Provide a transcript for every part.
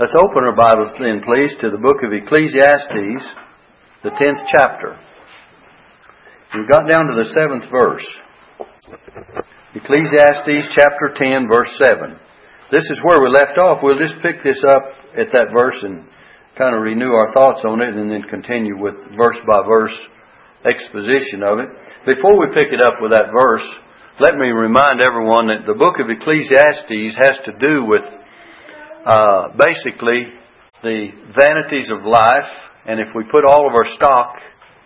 Let's open our Bibles then, please, to the book of Ecclesiastes, the 10th chapter. We've got down to the 7th verse. Ecclesiastes chapter 10, verse 7. This is where we left off. We'll just pick this up at that verse and kind of renew our thoughts on it and then continue with verse by verse exposition of it. Before we pick it up with that verse, let me remind everyone that the book of Ecclesiastes has to do with uh, basically the vanities of life, and if we put all of our stock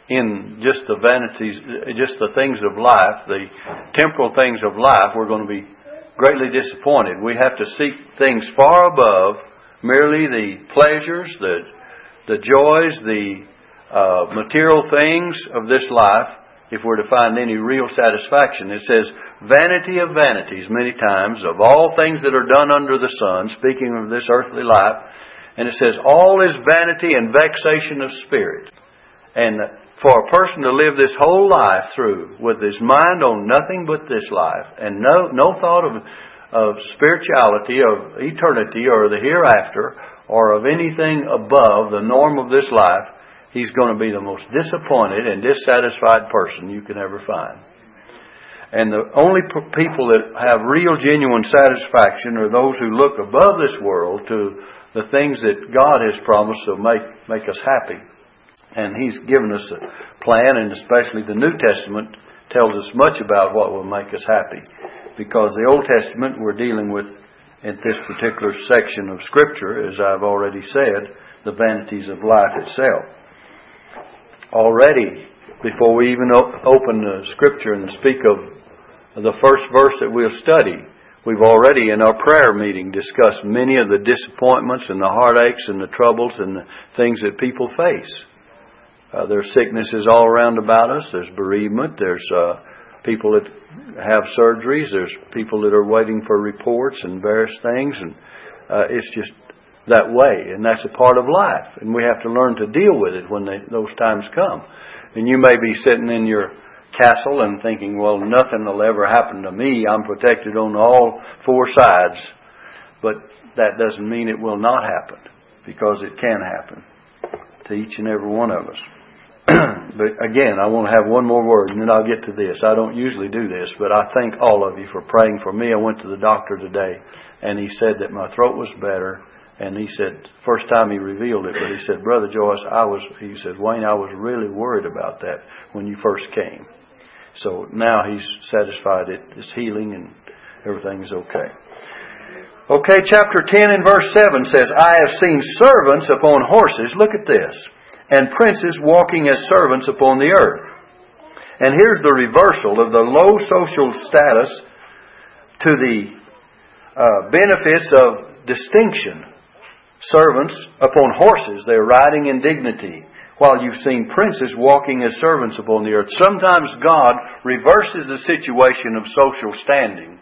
in just the vanities, just the things of life, the temporal things of life, we're going to be greatly disappointed. We have to seek things far above merely the pleasures, the the joys, the uh, material things of this life, if we're to find any real satisfaction. It says, vanity of vanities, many times, of all things that are done under the sun, speaking of this earthly life. And it says, all is vanity and vexation of spirit. And for a person to live this whole life through with his mind on nothing but this life and no, no thought of, of spirituality, of eternity, or the hereafter, or of anything above the norm of this life, he's going to be the most disappointed and dissatisfied person you can ever find. And the only people that have real, genuine satisfaction are those who look above this world to the things that God has promised to make, make us happy. And He's given us a plan, and especially the New Testament tells us much about what will make us happy. Because the Old Testament we're dealing with in this particular section of Scripture, as I've already said, the vanities of life itself already before we even open the scripture and speak of the first verse that we'll study. We've already in our prayer meeting discussed many of the disappointments and the heartaches and the troubles and the things that people face. Uh, there's sicknesses all around about us. There's bereavement. There's uh, people that have surgeries. There's people that are waiting for reports and various things, and uh, it's just that way, and that's a part of life, and we have to learn to deal with it when they, those times come. And you may be sitting in your castle and thinking, well, nothing will ever happen to me. I'm protected on all four sides. But that doesn't mean it will not happen, because it can happen to each and every one of us. but again, I want to have one more word and then I'll get to this. I don't usually do this, but I thank all of you for praying for me. I went to the doctor today and he said that my throat was better and he said, first time he revealed it, but he said, Brother Joyce, I was, he said, Wayne, I was really worried about that when you first came. So now he's satisfied it, it's healing and everything is okay. Okay, chapter 10 and verse 7 says, I have seen servants upon horses, look at this, and princes walking as servants upon the earth. And here's the reversal of the low social status to the uh, benefits of distinction servants upon horses. They're riding in dignity. While you've seen princes walking as servants upon the earth. Sometimes God reverses the situation of social standing.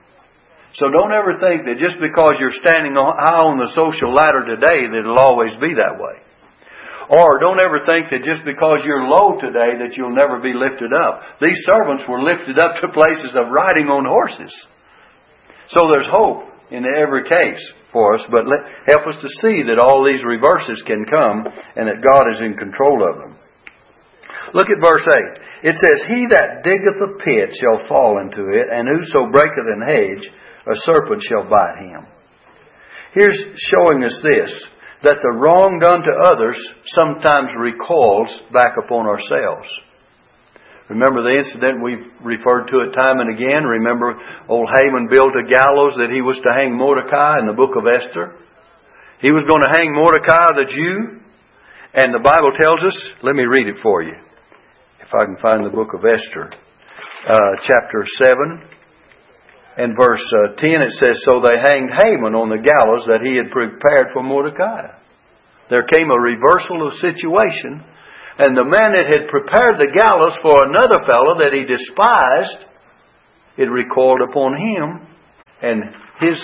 So don't ever think that just because you're standing high on the social ladder today that it'll always be that way. Or don't ever think that just because you're low today that you'll never be lifted up. These servants were lifted up to places of riding on horses. So there's hope in every case for us, but let, help us to see that all these reverses can come and that God is in control of them. Look at verse 8. It says, He that diggeth a pit shall fall into it, and whoso breaketh an hedge, a serpent shall bite him. Here's showing us this that the wrong done to others sometimes recoils back upon ourselves. Remember the incident we've referred to it time and again. Remember old Haman built a gallows that he was to hang Mordecai in the book of Esther. He was going to hang Mordecai the Jew. And the Bible tells us, let me read it for you. If I can find the book of Esther, uh, chapter 7 and verse uh, 10, it says, So they hanged Haman on the gallows that he had prepared for Mordecai. There came a reversal of situation and the man that had prepared the gallows for another fellow that he despised, it recoiled upon him, and his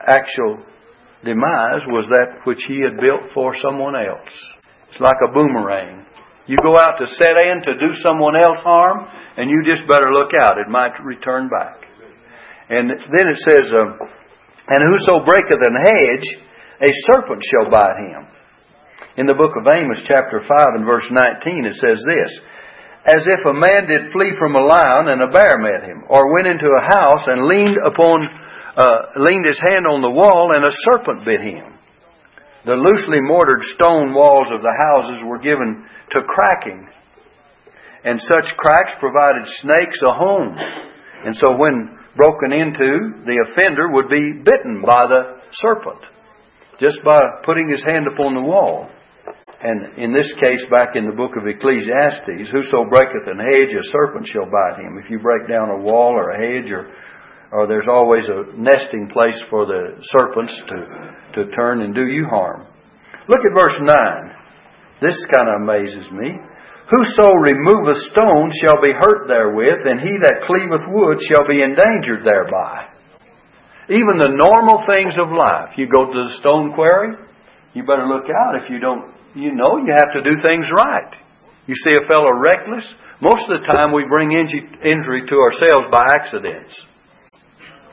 actual demise was that which he had built for someone else. It's like a boomerang. You go out to set in to do someone else harm, and you just better look out. It might return back. And then it says, uh, And whoso breaketh an hedge, a serpent shall bite him. In the book of Amos, chapter 5 and verse 19, it says this As if a man did flee from a lion and a bear met him, or went into a house and leaned upon, uh, leaned his hand on the wall and a serpent bit him. The loosely mortared stone walls of the houses were given to cracking, and such cracks provided snakes a home. And so when broken into, the offender would be bitten by the serpent just by putting his hand upon the wall. And in this case, back in the book of Ecclesiastes, whoso breaketh an hedge, a serpent shall bite him. If you break down a wall or a hedge, or, or there's always a nesting place for the serpents to, to turn and do you harm. Look at verse 9. This kind of amazes me. Whoso removeth stones shall be hurt therewith, and he that cleaveth wood shall be endangered thereby. Even the normal things of life. You go to the stone quarry, you better look out if you don't, you know you have to do things right. You see a fellow reckless, most of the time we bring injury to ourselves by accidents.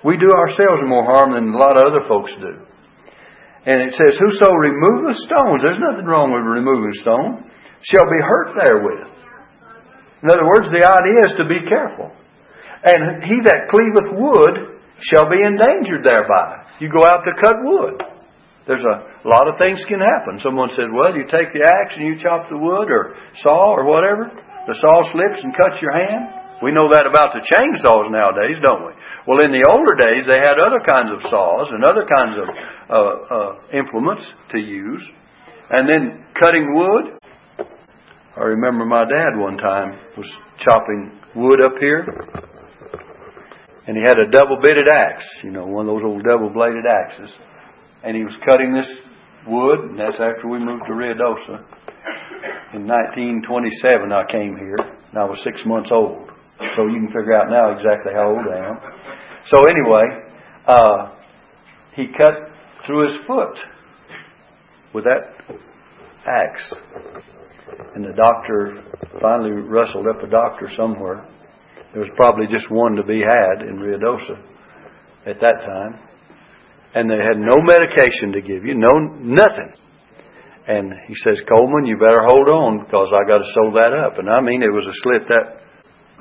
We do ourselves more harm than a lot of other folks do. And it says, Whoso removeth stones, there's nothing wrong with removing stone, shall be hurt therewith. In other words, the idea is to be careful. And he that cleaveth wood shall be endangered thereby. You go out to cut wood. There's a lot of things can happen. Someone said, well, you take the axe and you chop the wood or saw or whatever. The saw slips and cuts your hand. We know that about the chainsaws nowadays, don't we? Well, in the older days, they had other kinds of saws and other kinds of uh, uh, implements to use. And then cutting wood. I remember my dad one time was chopping wood up here and he had a double bitted axe, you know, one of those old double bladed axes. And he was cutting this wood, and that's after we moved to Ruidoso. In 1927, I came here, and I was six months old. So you can figure out now exactly how old I am. So anyway, uh, he cut through his foot with that axe. And the doctor finally rustled up a doctor somewhere there was probably just one to be had in Ruidoso at that time. And they had no medication to give you, no nothing. And he says, Coleman, you better hold on because I got to sew that up. And I mean, it was a slit that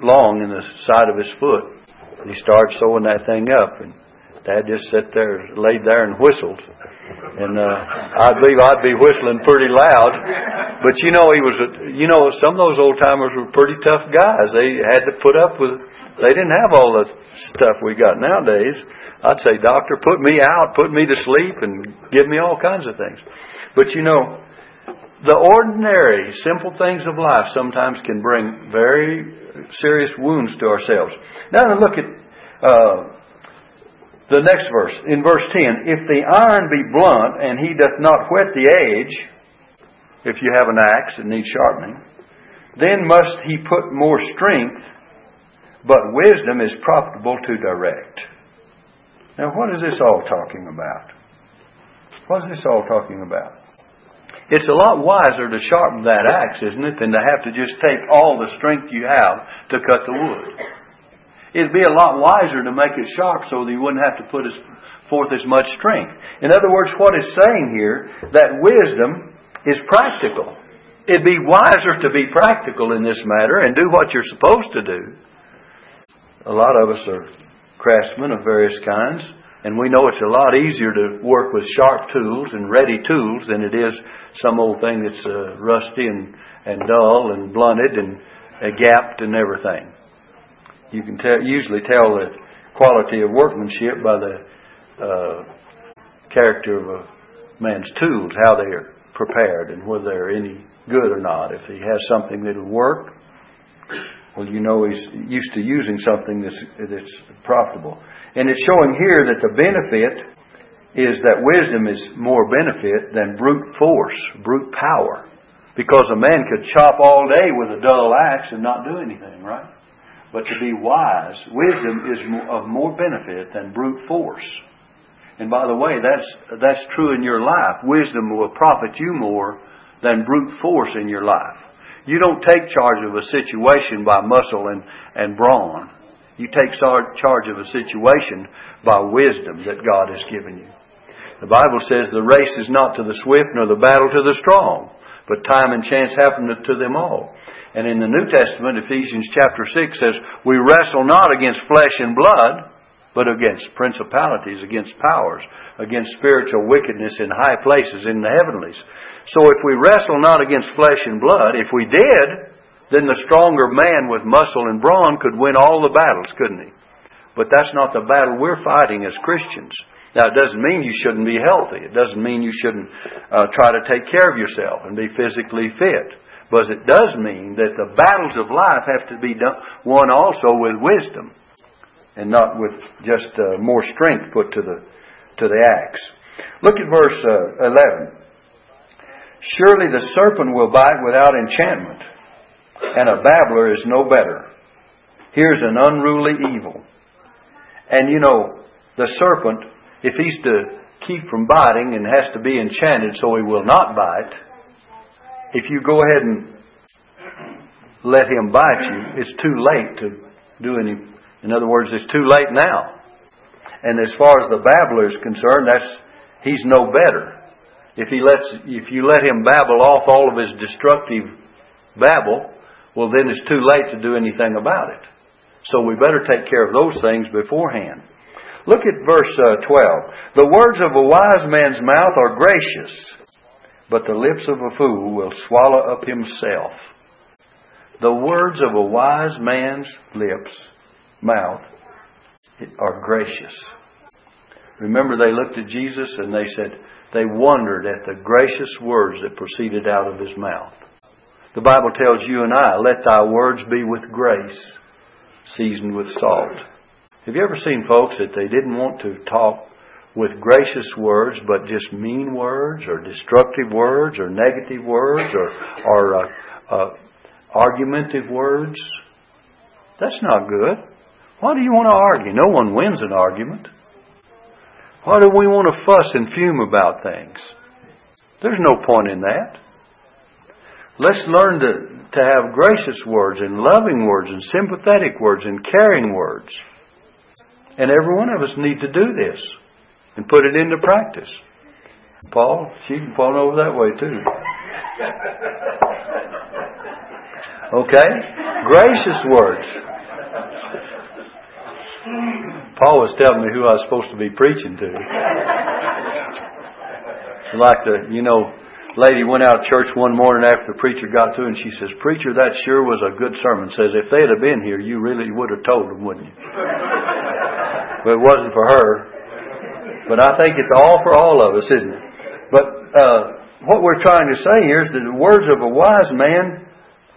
long in the side of his foot. And he started sewing that thing up. And Dad just sat there, laid there and whistled. And uh, I believe I'd be whistling pretty loud. But you know, he was, a, you know, some of those old timers were pretty tough guys. They had to put up with, they didn't have all the stuff we got nowadays. I'd say, doctor, put me out, put me to sleep, and give me all kinds of things. But you know, the ordinary, simple things of life sometimes can bring very serious wounds to ourselves. Now, look at uh, the next verse, in verse 10, if the iron be blunt and he doth not whet the edge, if you have an axe that needs sharpening, then must he put more strength, but wisdom is profitable to direct. Now, what is this all talking about? What is this all talking about? It's a lot wiser to sharpen that axe, isn't it, than to have to just take all the strength you have to cut the wood. It'd be a lot wiser to make it sharp so that you wouldn't have to put forth as much strength. In other words, what it's saying here, that wisdom is practical. It'd be wiser to be practical in this matter and do what you're supposed to do. A lot of us are craftsmen of various kinds, and we know it's a lot easier to work with sharp tools and ready tools than it is some old thing that's uh, rusty and, and dull and blunted and uh, gapped and everything. You can tell, usually tell the quality of workmanship by the uh, character of a man's tools, how they are prepared, and whether they're any good or not. If he has something that'll work, well, you know he's used to using something that's, that's profitable. And it's showing here that the benefit is that wisdom is more benefit than brute force, brute power. Because a man could chop all day with a dull axe and not do anything, right? But to be wise, wisdom is of more benefit than brute force. And by the way, that's, that's true in your life. Wisdom will profit you more than brute force in your life. You don't take charge of a situation by muscle and, and brawn. You take charge of a situation by wisdom that God has given you. The Bible says the race is not to the swift nor the battle to the strong, but time and chance happen to them all. And in the New Testament, Ephesians chapter 6 says, We wrestle not against flesh and blood, but against principalities, against powers, against spiritual wickedness in high places in the heavenlies. So if we wrestle not against flesh and blood, if we did, then the stronger man with muscle and brawn could win all the battles, couldn't he? But that's not the battle we're fighting as Christians. Now, it doesn't mean you shouldn't be healthy. It doesn't mean you shouldn't uh, try to take care of yourself and be physically fit. But it does mean that the battles of life have to be done, won also with wisdom and not with just uh, more strength put to the, to the axe. Look at verse uh, 11. Surely the serpent will bite without enchantment, and a babbler is no better. Here's an unruly evil. And you know, the serpent, if he's to keep from biting and has to be enchanted so he will not bite, if you go ahead and let him bite you, it's too late to do any. In other words, it's too late now. And as far as the babbler is concerned, that's he's no better. If he lets, if you let him babble off all of his destructive babble, well then it's too late to do anything about it. So we better take care of those things beforehand. Look at verse uh, 12. The words of a wise man's mouth are gracious, but the lips of a fool will swallow up himself. The words of a wise man's lips, mouth, are gracious. Remember, they looked at Jesus and they said, they wondered at the gracious words that proceeded out of his mouth. The Bible tells you and I, let thy words be with grace, seasoned with salt. Have you ever seen folks that they didn't want to talk with gracious words, but just mean words or destructive words or negative words or, or uh, uh, argumentative words. That's not good. Why do you want to argue? No one wins an argument. Why do we want to fuss and fume about things? There's no point in that. Let's learn to, to have gracious words and loving words and sympathetic words and caring words. And every one of us need to do this and put it into practice. Paul, she can fall over that way too. Okay? Gracious words. Paul was telling me who I was supposed to be preaching to. Like the, you know, lady went out of church one morning after the preacher got through and she says, Preacher, that sure was a good sermon. Says, if they'd have been here, you really would have told them, wouldn't you? but it wasn't for her. But I think it's all for all of us, isn't it? But uh, what we're trying to say here is that the words of a wise man,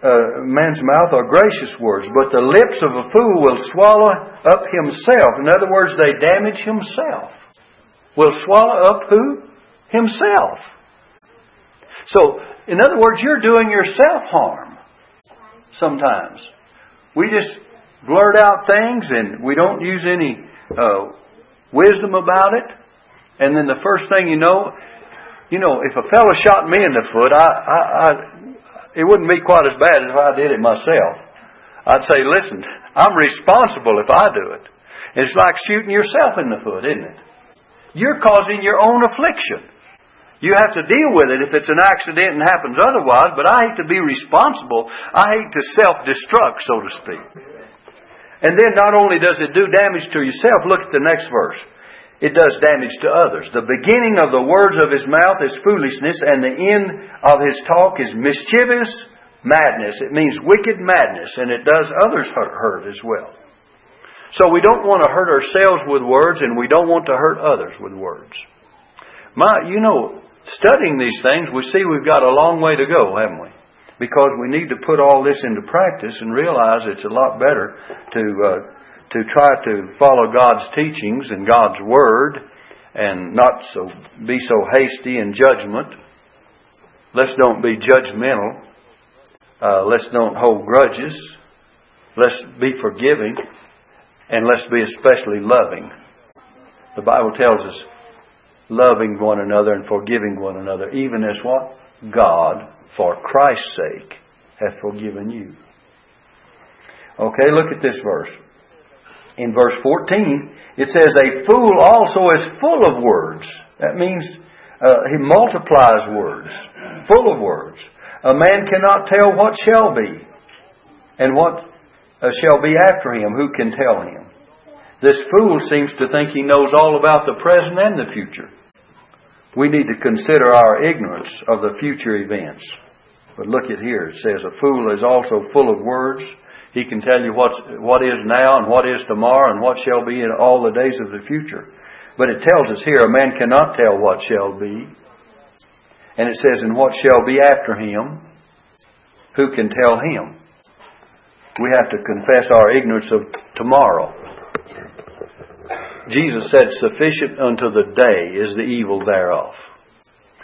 uh, man's mouth are gracious words, but the lips of a fool will swallow up himself. In other words, they damage himself. Will swallow up who? Himself. So, in other words, you're doing yourself harm sometimes. We just blurt out things and we don't use any uh, wisdom about it. And then the first thing you know, you know, if a fellow shot me in the foot, I, I, I, it wouldn't be quite as bad as if I did it myself. I'd say, listen, I'm responsible if I do it. It's like shooting yourself in the foot, isn't it? You're causing your own affliction. You have to deal with it if it's an accident and happens otherwise, but I hate to be responsible. I hate to self-destruct, so to speak. And then not only does it do damage to yourself, look at the next verse it does damage to others. The beginning of the words of his mouth is foolishness, and the end of his talk is mischievous madness. It means wicked madness, and it does others hurt as well. So we don't want to hurt ourselves with words, and we don't want to hurt others with words. My, you know, studying these things, we see we've got a long way to go, haven't we? Because we need to put all this into practice and realize it's a lot better to uh, to try to follow God's teachings and God's Word and not so be so hasty in judgment. Let's don't be judgmental. Uh, let's don't hold grudges. Let's be forgiving. And let's be especially loving. The Bible tells us loving one another and forgiving one another, even as what? God, for Christ's sake, hath forgiven you. Okay, look at this verse in verse 14, it says, A fool also is full of words That means uh, he multiplies words, full of words. A man cannot tell what shall be, and what uh, shall be after him. Who can tell him? This fool seems to think he knows all about the present and the future. We need to consider our ignorance of the future events. But look at here. It says, A fool is also full of words. He can tell you what's, what is now and what is tomorrow and what shall be in all the days of the future. But it tells us here, a man cannot tell what shall be. And it says, And what shall be after him? Who can tell him? We have to confess our ignorance of tomorrow. Jesus said, Sufficient unto the day is the evil thereof.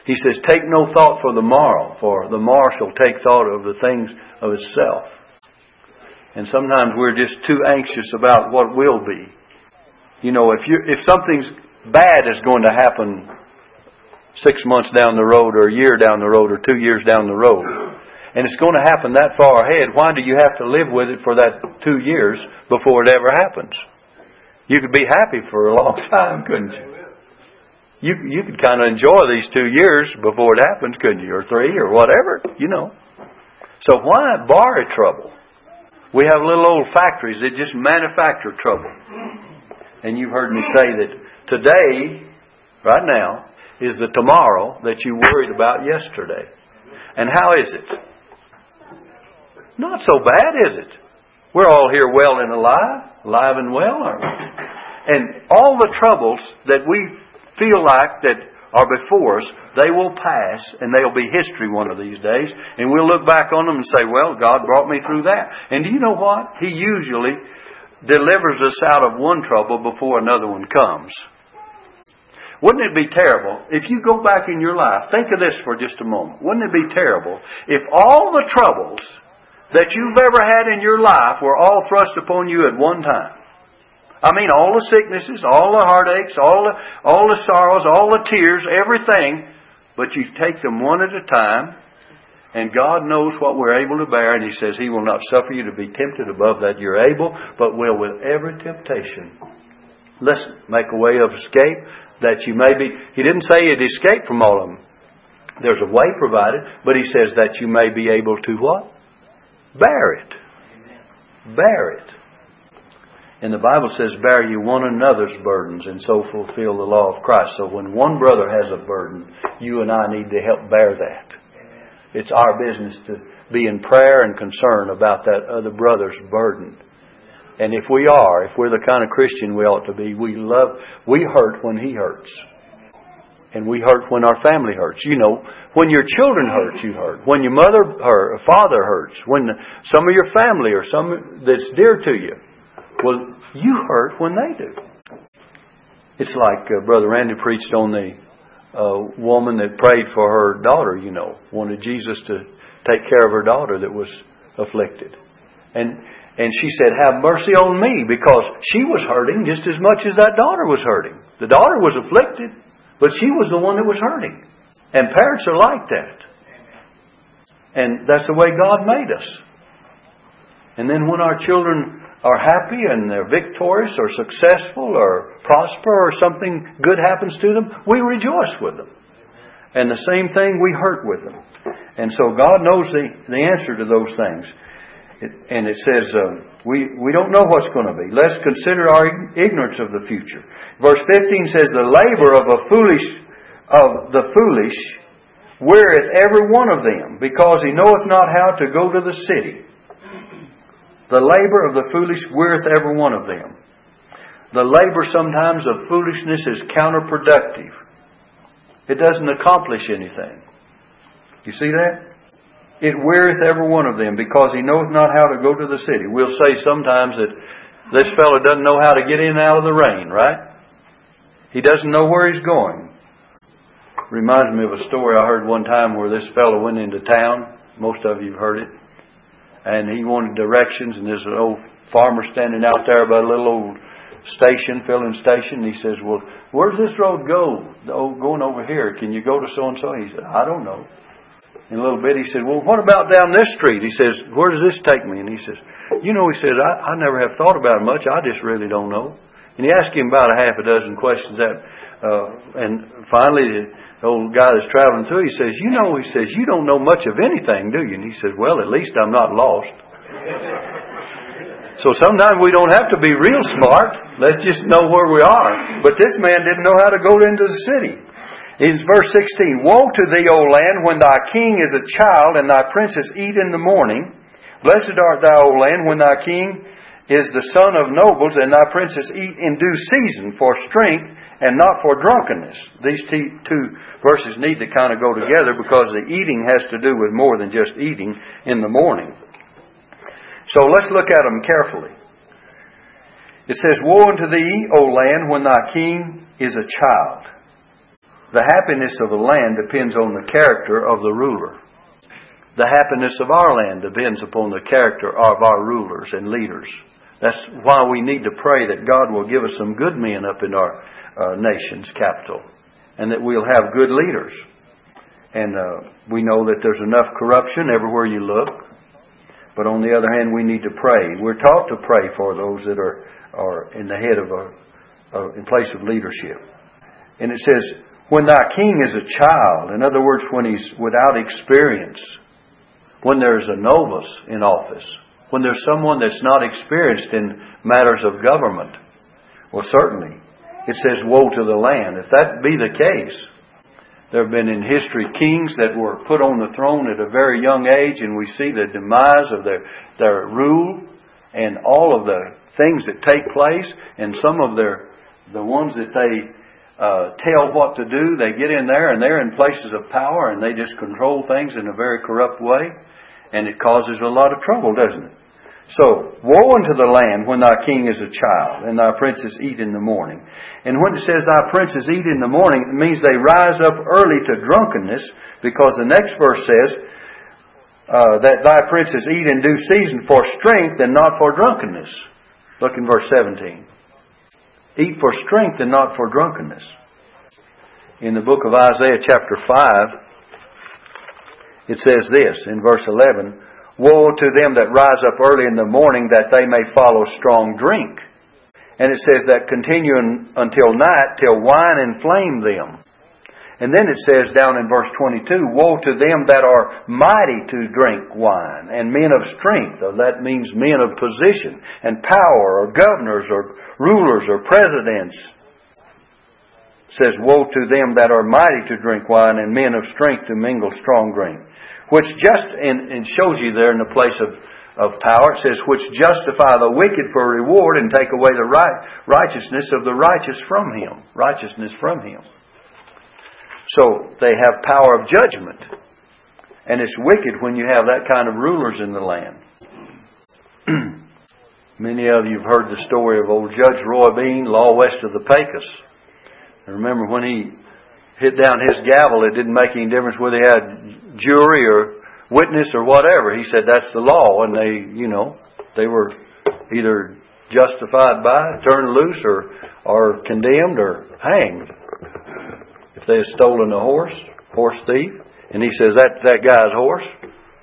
He says, Take no thought for the morrow, for the morrow shall take thought of the things of itself. And sometimes we're just too anxious about what will be. You know, if you if something's bad is going to happen six months down the road or a year down the road or two years down the road, and it's going to happen that far ahead, why do you have to live with it for that two years before it ever happens? You could be happy for a long time, couldn't you? You you could kind of enjoy these two years before it happens, couldn't you? Or three, or whatever, you know. So why borrow trouble? We have little old factories that just manufacture trouble. And you've heard me say that today, right now, is the tomorrow that you worried about yesterday. And how is it? Not so bad, is it? We're all here well and alive, alive and well, aren't we? And all the troubles that we feel like that are before us, they will pass and they'll be history one of these days. And we'll look back on them and say, well, God brought me through that. And do you know what? He usually delivers us out of one trouble before another one comes. Wouldn't it be terrible if you go back in your life, think of this for just a moment. Wouldn't it be terrible if all the troubles that you've ever had in your life were all thrust upon you at one time. I mean, all the sicknesses, all the heartaches, all the, all the sorrows, all the tears, everything, but you take them one at a time, and God knows what we're able to bear, and He says He will not suffer you to be tempted above that you're able, but will with every temptation. Listen, make a way of escape that you may be. He didn't say you'd escape from all of them. There's a way provided, but He says that you may be able to what? Bear it. Bear it. And the Bible says, bear you one another's burdens and so fulfill the law of Christ. So when one brother has a burden, you and I need to help bear that. It's our business to be in prayer and concern about that other brother's burden. And if we are, if we're the kind of Christian we ought to be, we love, we hurt when he hurts. And we hurt when our family hurts. You know, when your children hurt, you hurt. When your mother or father hurts. When some of your family or some that's dear to you. Well, you hurt when they do. It's like uh, Brother Randy preached on the uh, woman that prayed for her daughter, you know, wanted Jesus to take care of her daughter that was afflicted. And and she said, Have mercy on me, because she was hurting just as much as that daughter was hurting. The daughter was afflicted, but she was the one that was hurting. And parents are like that. And that's the way God made us. And then when our children are happy and they're victorious or successful or prosper or something good happens to them, we rejoice with them. And the same thing, we hurt with them. And so God knows the, the answer to those things. It, and it says, uh, we, we don't know what's going to be. Let's consider our ignorance of the future. Verse 15 says, The labor of a foolish of the foolish weareth every one of them, because he knoweth not how to go to the city. The labor of the foolish weareth every one of them. The labor sometimes of foolishness is counterproductive. It doesn't accomplish anything. You see that? It weareth every one of them because he knoweth not how to go to the city. We'll say sometimes that this fellow doesn't know how to get in and out of the rain, right? He doesn't know where he's going. Reminds me of a story I heard one time where this fellow went into town. Most of you have heard it. And he wanted directions, and there's an old farmer standing out there by a little old station, filling station. He says, Well, where's this road go? Oh, going over here. Can you go to so and so? He said, I don't know. In a little bit, he said, Well, what about down this street? He says, Where does this take me? And he says, You know, he says, I, I never have thought about it much. I just really don't know. And he asked him about a half a dozen questions that uh, and finally, the old guy that's traveling through, he says, "You know," he says, "you don't know much of anything, do you?" And he says, "Well, at least I'm not lost." so sometimes we don't have to be real smart. Let's just know where we are. But this man didn't know how to go into the city. It's verse 16. Woe to thee, O land, when thy king is a child, and thy princes eat in the morning. Blessed art thou, O land, when thy king is the son of nobles, and thy princes eat in due season for strength and not for drunkenness. These two verses need to kind of go together because the eating has to do with more than just eating in the morning. So let's look at them carefully. It says, Woe unto thee, O land, when thy king is a child. The happiness of a land depends on the character of the ruler. The happiness of our land depends upon the character of our rulers and leaders. That's why we need to pray that God will give us some good men up in our uh, nation's capital and that we'll have good leaders. And uh, we know that there's enough corruption everywhere you look. But on the other hand, we need to pray. We're taught to pray for those that are, are in the head of a, in place of leadership. And it says, when thy king is a child, in other words, when he's without experience, when there's a novice in office, when there's someone that's not experienced in matters of government, well, certainly, it says, Woe to the land. If that be the case, there have been in history kings that were put on the throne at a very young age, and we see the demise of their, their rule and all of the things that take place, and some of their the ones that they uh, tell what to do, they get in there and they're in places of power, and they just control things in a very corrupt way, and it causes a lot of trouble, doesn't it? So, woe unto the land when thy king is a child, and thy princes eat in the morning. And when it says thy princes eat in the morning, it means they rise up early to drunkenness, because the next verse says uh, that thy princes eat in due season for strength and not for drunkenness. Look in verse 17. Eat for strength and not for drunkenness. In the book of Isaiah, chapter 5, it says this in verse 11 Woe to them that rise up early in the morning that they may follow strong drink. And it says that continuing until night till wine inflame them. And then it says down in verse 22, Woe to them that are mighty to drink wine, and men of strength. So that means men of position and power, or governors, or rulers, or presidents. Says, Woe to them that are mighty to drink wine, and men of strength to mingle strong drink which just and, and shows you there in the place of, of power. It says, which justify the wicked for reward and take away the right, righteousness of the righteous from him. Righteousness from him. So they have power of judgment. And it's wicked when you have that kind of rulers in the land. Many of you have heard the story of old Judge Roy Bean, law west of the Pecos. And remember when he hit down his gavel, it didn't make any difference whether he had jury or witness or whatever. He said that's the law, and they, you know, they were either justified by, turned loose, or or condemned or hanged if they had stolen a horse, horse thief. And he says that that guy's horse.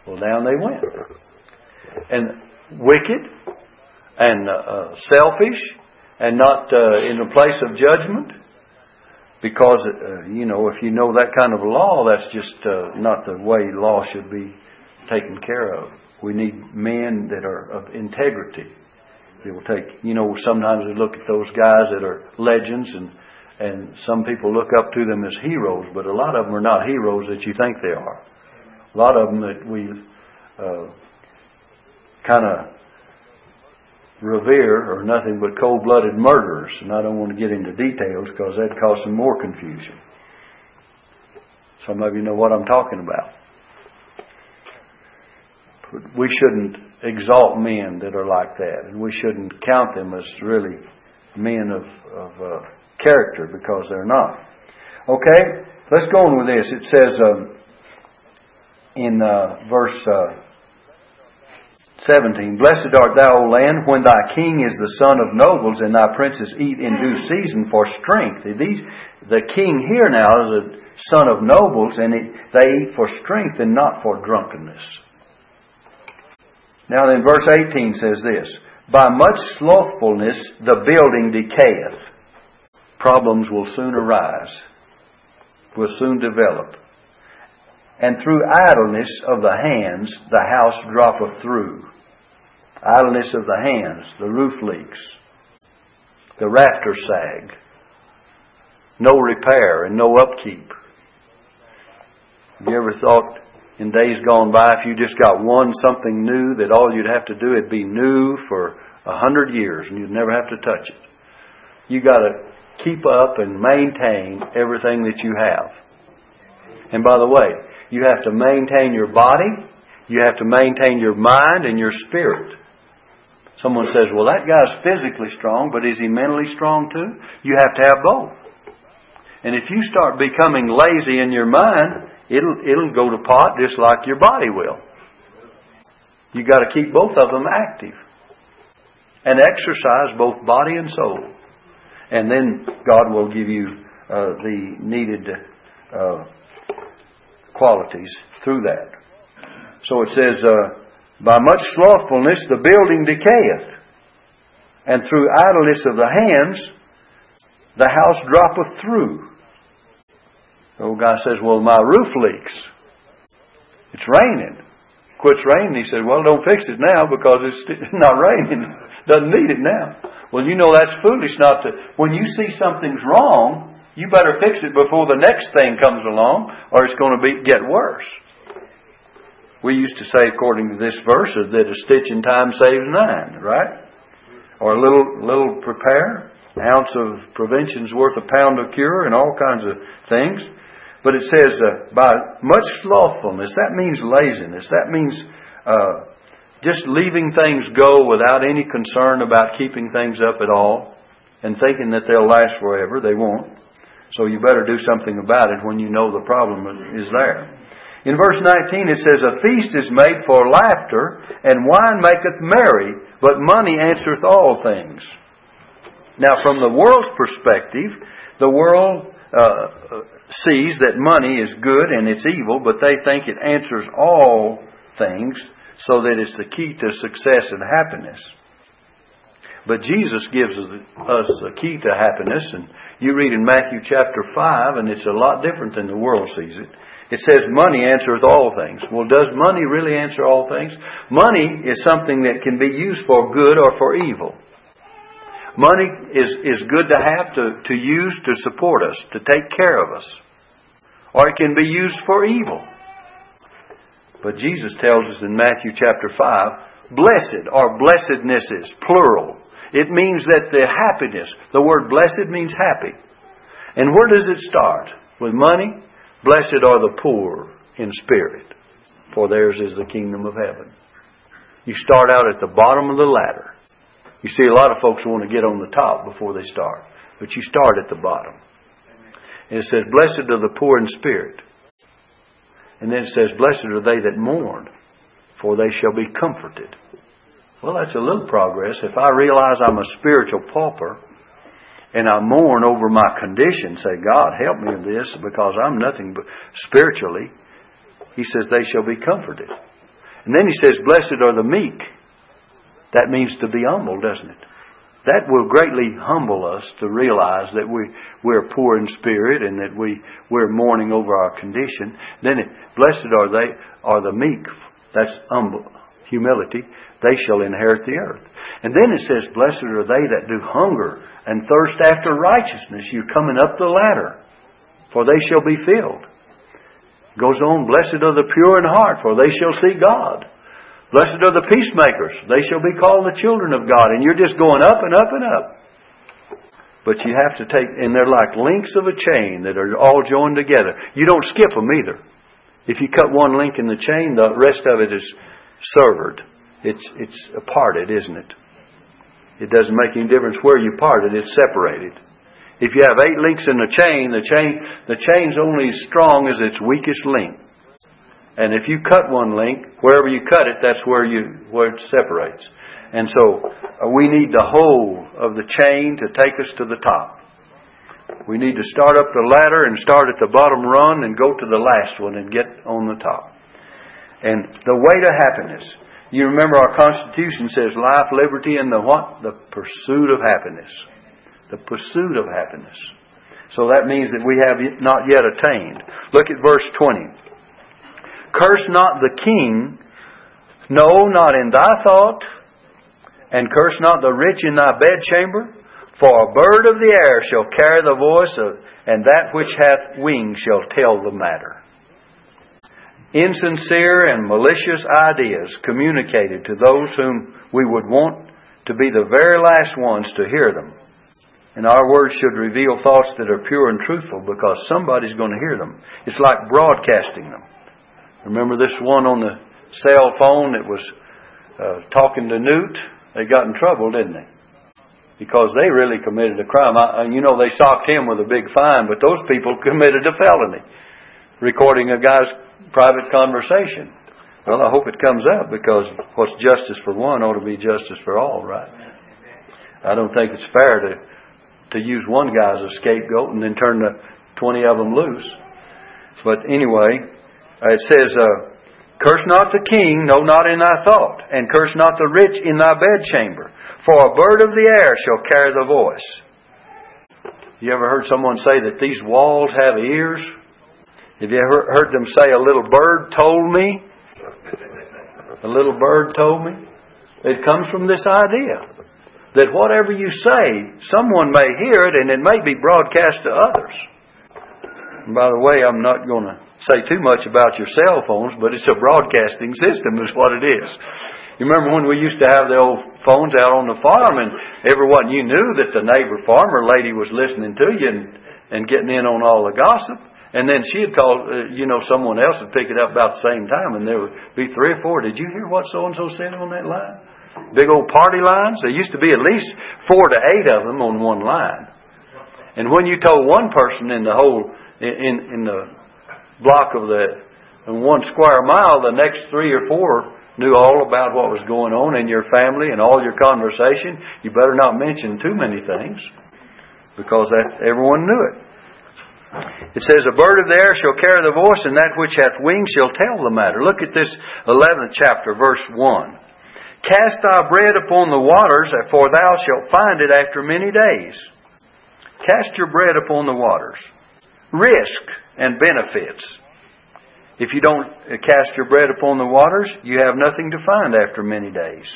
Well, down they went, and wicked and uh, selfish and not uh, in a place of judgment because uh, you know if you know that kind of law, that's just uh, not the way law should be taken care of. We need men that are of integrity. They will take. You know, sometimes we look at those guys that are legends, and and some people look up to them as heroes, but a lot of them are not heroes that you think they are. A lot of them that we uh, kind of revere are nothing but cold blooded murderers. And I don't want to get into details because that'd cause some more confusion. Some of you know what I'm talking about. We shouldn't exalt men that are like that, and we shouldn't count them as really men of, of uh, character because they're not. Okay, let's go on with this. It says um, in uh, verse uh, 17. Blessed art thou, O land, when thy king is the son of nobles, and thy princes eat in due season for strength. These, the king here now is a son of nobles, and they eat for strength and not for drunkenness. Now then, verse 18 says this By much slothfulness the building decayeth. problems will soon arise, will soon develop. And through idleness of the hands, the house droppeth through. Idleness of the hands, the roof leaks, the rafter sag, no repair and no upkeep. You ever thought in days gone by if you just got one something new that all you'd have to do it'd be new for a hundred years and you'd never have to touch it? You got to keep up and maintain everything that you have. And by the way, you have to maintain your body, you have to maintain your mind and your spirit. Someone says, well, that guy's physically strong, but is he mentally strong too? You have to have both. And if you start becoming lazy in your mind, it'll, it'll go to pot just like your body will. You've got to keep both of them active and exercise both body and soul. And then God will give you uh, the needed uh, qualities through that. So it says, uh, by much slothfulness the building decayeth, and through idleness of the hands the house droppeth through. The old guy says, Well, my roof leaks. It's raining. Quits raining. He says, Well, don't fix it now because it's not raining. Doesn't need it now. Well, you know that's foolish not to. When you see something's wrong, you better fix it before the next thing comes along, or it's going to be get worse. We used to say, according to this verse, that a stitch in time saves nine, right? Or a little little prepare, ounce of prevention's worth a pound of cure, and all kinds of things. But it says, uh, by much slothfulness, that means laziness. That means uh, just leaving things go without any concern about keeping things up at all and thinking that they'll last forever. They won't. So you better do something about it when you know the problem is there. In verse 19 it says, A feast is made for laughter, and wine maketh merry, but money answereth all things. Now, from the world's perspective, the world uh, sees that money is good and it's evil, but they think it answers all things so that it's the key to success and happiness. But Jesus gives us a key to happiness, and you read in Matthew chapter 5, and it's a lot different than the world sees it. It says money answereth all things. Well, does money really answer all things? Money is something that can be used for good or for evil. Money is, is good to have, to, to use to support us, to take care of us. Or it can be used for evil. But Jesus tells us in Matthew chapter 5, blessed or blessednesses, plural. It means that the happiness, the word blessed means happy. And where does it start? With money? Blessed are the poor in spirit, for theirs is the kingdom of heaven. You start out at the bottom of the ladder. You see, a lot of folks want to get on the top before they start, but you start at the bottom. And it says, Blessed are the poor in spirit. And then it says, Blessed are they that mourn, for they shall be comforted. Well, that's a little progress. If I realize I'm a spiritual pauper and I mourn over my condition, say, God, help me in this because I'm nothing but spiritually, he says, they shall be comforted. And then he says, Blessed are the meek. That means to be humble, doesn't it? That will greatly humble us to realize that we, we're poor in spirit and that we, we're mourning over our condition. Then it, blessed are they, are the meek. That's humble, humility they shall inherit the earth. And then it says, Blessed are they that do hunger and thirst after righteousness. You're coming up the ladder, for they shall be filled. Goes on, Blessed are the pure in heart, for they shall see God. Blessed are the peacemakers, they shall be called the children of God. And you're just going up and up and up. But you have to take, and they're like links of a chain that are all joined together. You don't skip them either. If you cut one link in the chain, the rest of it is severed. It's, it's parted, isn't it? It doesn't make any difference where you part it, it's separated. If you have eight links in the chain, the chain, the chain's only as strong as its weakest link. And if you cut one link, wherever you cut it, that's where you, where it separates. And so, uh, we need the whole of the chain to take us to the top. We need to start up the ladder and start at the bottom run and go to the last one and get on the top. And the way to happiness. You remember our Constitution says life, liberty, and the what? The pursuit of happiness. The pursuit of happiness. So that means that we have not yet attained. Look at verse 20. Curse not the king, no, not in thy thought, and curse not the rich in thy bedchamber, for a bird of the air shall carry the voice of, and that which hath wings shall tell the matter. Insincere and malicious ideas communicated to those whom we would want to be the very last ones to hear them. And our words should reveal thoughts that are pure and truthful because somebody's going to hear them. It's like broadcasting them. Remember this one on the cell phone that was uh, talking to Newt? They got in trouble, didn't they? Because they really committed a crime. I, you know, they socked him with a big fine, but those people committed a felony. Recording a guy's private conversation. Well, I hope it comes out because what's justice for one ought to be justice for all, right? I don't think it's fair to to use one guy as a scapegoat and then turn the 20 of them loose. But anyway, uh, it says, uh, Curse not the king, no, not in thy thought, and curse not the rich in thy bedchamber, for a bird of the air shall carry the voice. You ever heard someone say that these walls have ears? Have you ever heard them say, A little bird told me? A little bird told me? It comes from this idea that whatever you say, someone may hear it and it may be broadcast to others. And by the way, I'm not going to say too much about your cell phones, but it's a broadcasting system, is what it is. You remember when we used to have the old phones out on the farm, and everyone you knew that the neighbor farmer lady was listening to you and, and getting in on all the gossip. And then she'd call, uh, you know, someone else would pick it up about the same time, and there would be three or four. Did you hear what so and so said on that line? Big old party lines. There used to be at least four to eight of them on one line. And when you told one person in the whole in in the block of the in one square mile, the next three or four knew all about what was going on in your family and all your conversation. You better not mention too many things because that everyone knew it. It says, A bird of the air shall carry the voice, and that which hath wings shall tell the matter. Look at this 11th chapter, verse 1. Cast thy bread upon the waters, for thou shalt find it after many days. Cast your bread upon the waters. Risk and benefits. If you don't cast your bread upon the waters, you have nothing to find after many days.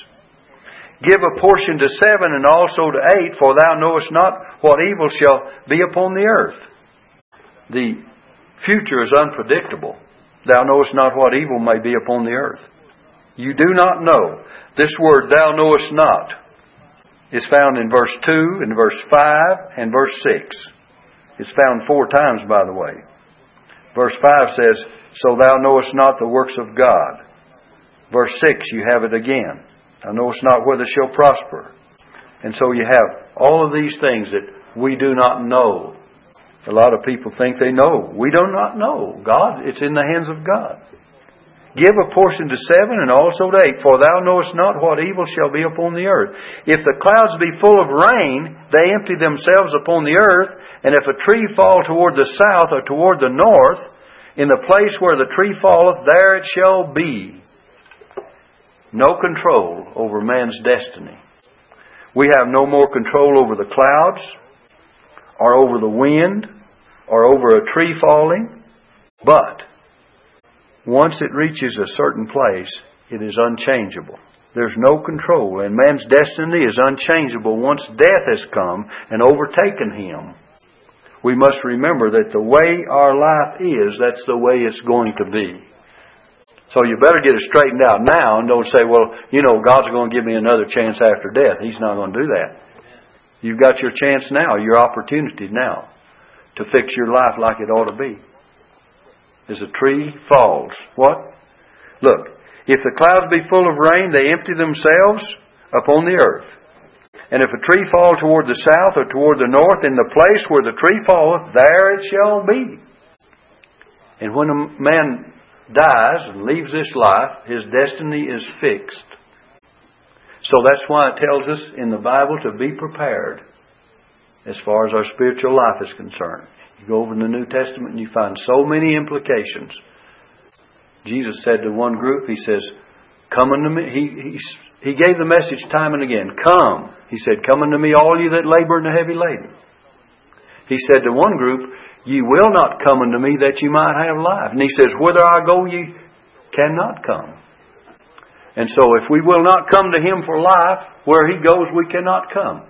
Give a portion to seven and also to eight, for thou knowest not what evil shall be upon the earth. The future is unpredictable. Thou knowest not what evil may be upon the earth. You do not know. This word, thou knowest not, is found in verse 2, in verse 5, and verse 6. It's found four times, by the way. Verse 5 says, So thou knowest not the works of God. Verse 6, you have it again. Thou knowest not whether shall prosper. And so you have all of these things that we do not know. A lot of people think they know. We do not know. God, it's in the hands of God. Give a portion to seven and also to eight, for thou knowest not what evil shall be upon the earth. If the clouds be full of rain, they empty themselves upon the earth, and if a tree fall toward the south or toward the north, in the place where the tree falleth, there it shall be. No control over man's destiny. We have no more control over the clouds, or over the wind, or over a tree falling, but once it reaches a certain place, it is unchangeable. There's no control, and man's destiny is unchangeable once death has come and overtaken him. We must remember that the way our life is, that's the way it's going to be. So you better get it straightened out now and don't say, well, you know, God's going to give me another chance after death. He's not going to do that. You've got your chance now, your opportunity now to fix your life like it ought to be as a tree falls. What? Look, if the clouds be full of rain, they empty themselves upon the earth. And if a tree fall toward the south or toward the north, in the place where the tree falleth, there it shall be. And when a man dies and leaves this life, his destiny is fixed. So that's why it tells us in the Bible to be prepared as far as our spiritual life is concerned. You go over in the New Testament and you find so many implications. Jesus said to one group, He says, Come unto me. He, he he gave the message time and again. Come. He said, Come unto me, all you that labor and are heavy laden. He said to one group, Ye will not come unto me that ye might have life. And he says, Whither I go, ye cannot come. And so if we will not come to him for life, where he goes, we cannot come.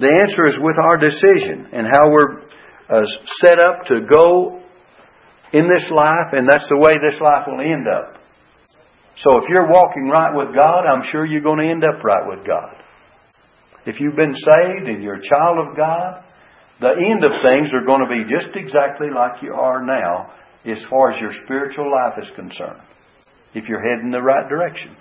The answer is with our decision and how we're uh, set up to go in this life, and that's the way this life will end up. So if you're walking right with God, I'm sure you're going to end up right with God. If you've been saved and you're a child of God, the end of things are going to be just exactly like you are now as far as your spiritual life is concerned. If you're heading the right direction.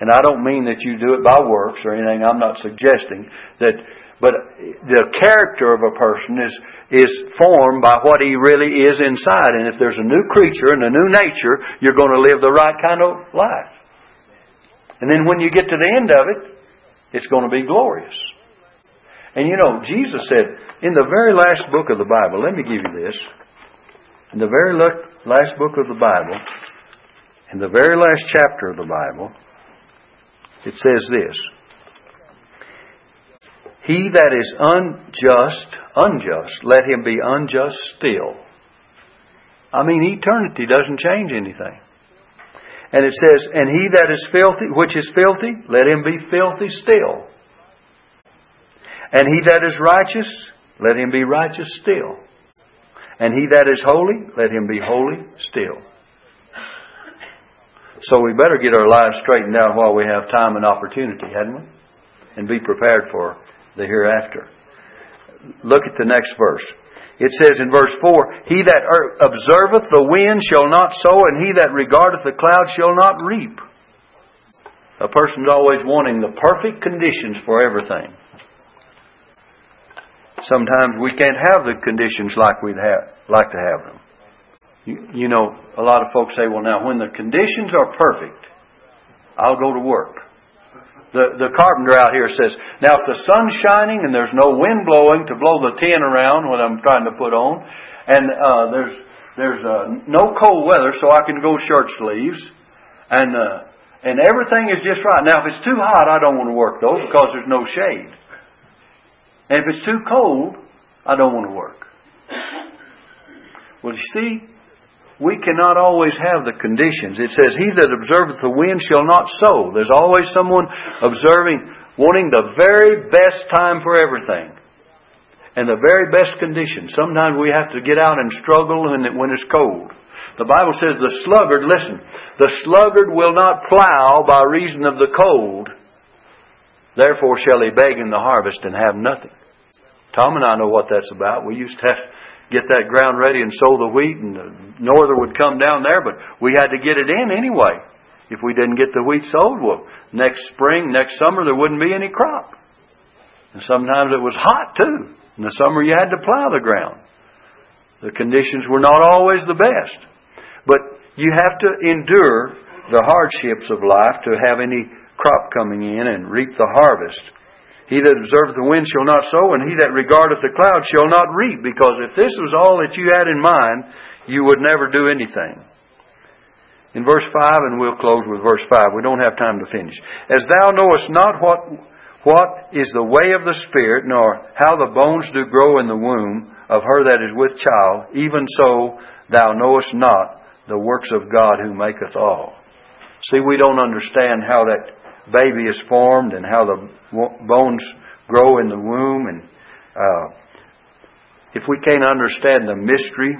And I don't mean that you do it by works or anything. I'm not suggesting that but the character of a person is, is formed by what he really is inside. And if there's a new creature and a new nature, you're going to live the right kind of life. And then when you get to the end of it, it's going to be glorious. And you know, Jesus said, in the very last book of the Bible, let me give you this. In the very last book of the Bible, in the very last chapter of the Bible, it says this he that is unjust, unjust, let him be unjust still. I mean, eternity doesn't change anything. And it says, and he that is filthy, which is filthy, let him be filthy still. And he that is righteous, let him be righteous still. And he that is holy, let him be holy still. So we better get our lives straightened out while we have time and opportunity, hadn't we? And be prepared for the hereafter. Look at the next verse. It says in verse 4 He that er, observeth the wind shall not sow, and he that regardeth the cloud shall not reap. A person's always wanting the perfect conditions for everything. Sometimes we can't have the conditions like we'd have, like to have them. You, you know, a lot of folks say, well, now, when the conditions are perfect, I'll go to work. The, the carpenter out here says, now if the sun's shining and there's no wind blowing to blow the tin around what I'm trying to put on, and uh, there's there's uh, no cold weather, so I can go shirt sleeves, and uh, and everything is just right. Now if it's too hot, I don't want to work though because there's no shade. And if it's too cold, I don't want to work. Well, you see, we cannot always have the conditions. It says, He that observeth the wind shall not sow. There's always someone observing, wanting the very best time for everything. And the very best conditions. Sometimes we have to get out and struggle when it's cold. The Bible says the sluggard, listen, the sluggard will not plow by reason of the cold. Therefore shall he beg in the harvest and have nothing. Tom and I know what that's about. We used to have get that ground ready and sow the wheat, and the norther would come down there, but we had to get it in anyway. If we didn't get the wheat sowed, well, next spring, next summer, there wouldn't be any crop. And sometimes it was hot too. In the summer, you had to plow the ground. The conditions were not always the best. But you have to endure the hardships of life to have any crop coming in and reap the harvest. He that observeth the wind shall not sow, and he that regardeth the clouds shall not reap. Because if this was all that you had in mind, you would never do anything. In verse 5, and we'll close with verse 5. We don't have time to finish. As thou knowest not what, what is the way of the Spirit, nor how the bones do grow in the womb of her that is with child, even so thou knowest not the works of God who maketh all. See, we don't understand how that baby is formed and how the bones grow in the womb. And uh, if we can't understand the mystery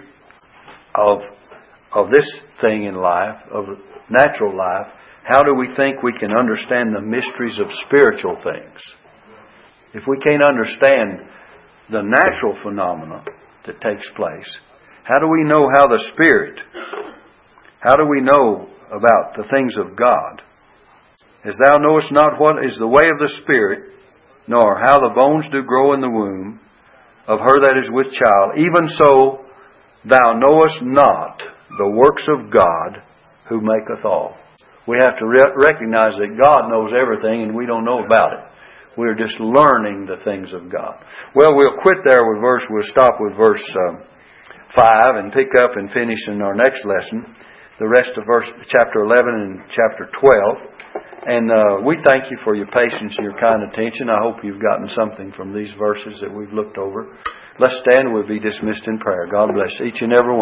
of of this thing in life, of natural life, how do we think we can understand the mysteries of spiritual things? If we can't understand the natural phenomena that takes place, how do we know how the Spirit, how do we know about the things of God? As thou knowest not what is the way of the Spirit, nor how the bones do grow in the womb of her that is with child, even so thou knowest not the works of God who maketh all. We have to re- recognize that God knows everything and we don't know about it. We're just learning the things of God. Well, we'll quit there with verse, we'll stop with verse uh, 5 and pick up and finish in our next lesson the rest of verse chapter 11 and chapter 12. And uh, we thank you for your patience and your kind attention. I hope you've gotten something from these verses that we've looked over. Let's stand. We'll be dismissed in prayer. God bless each and every one.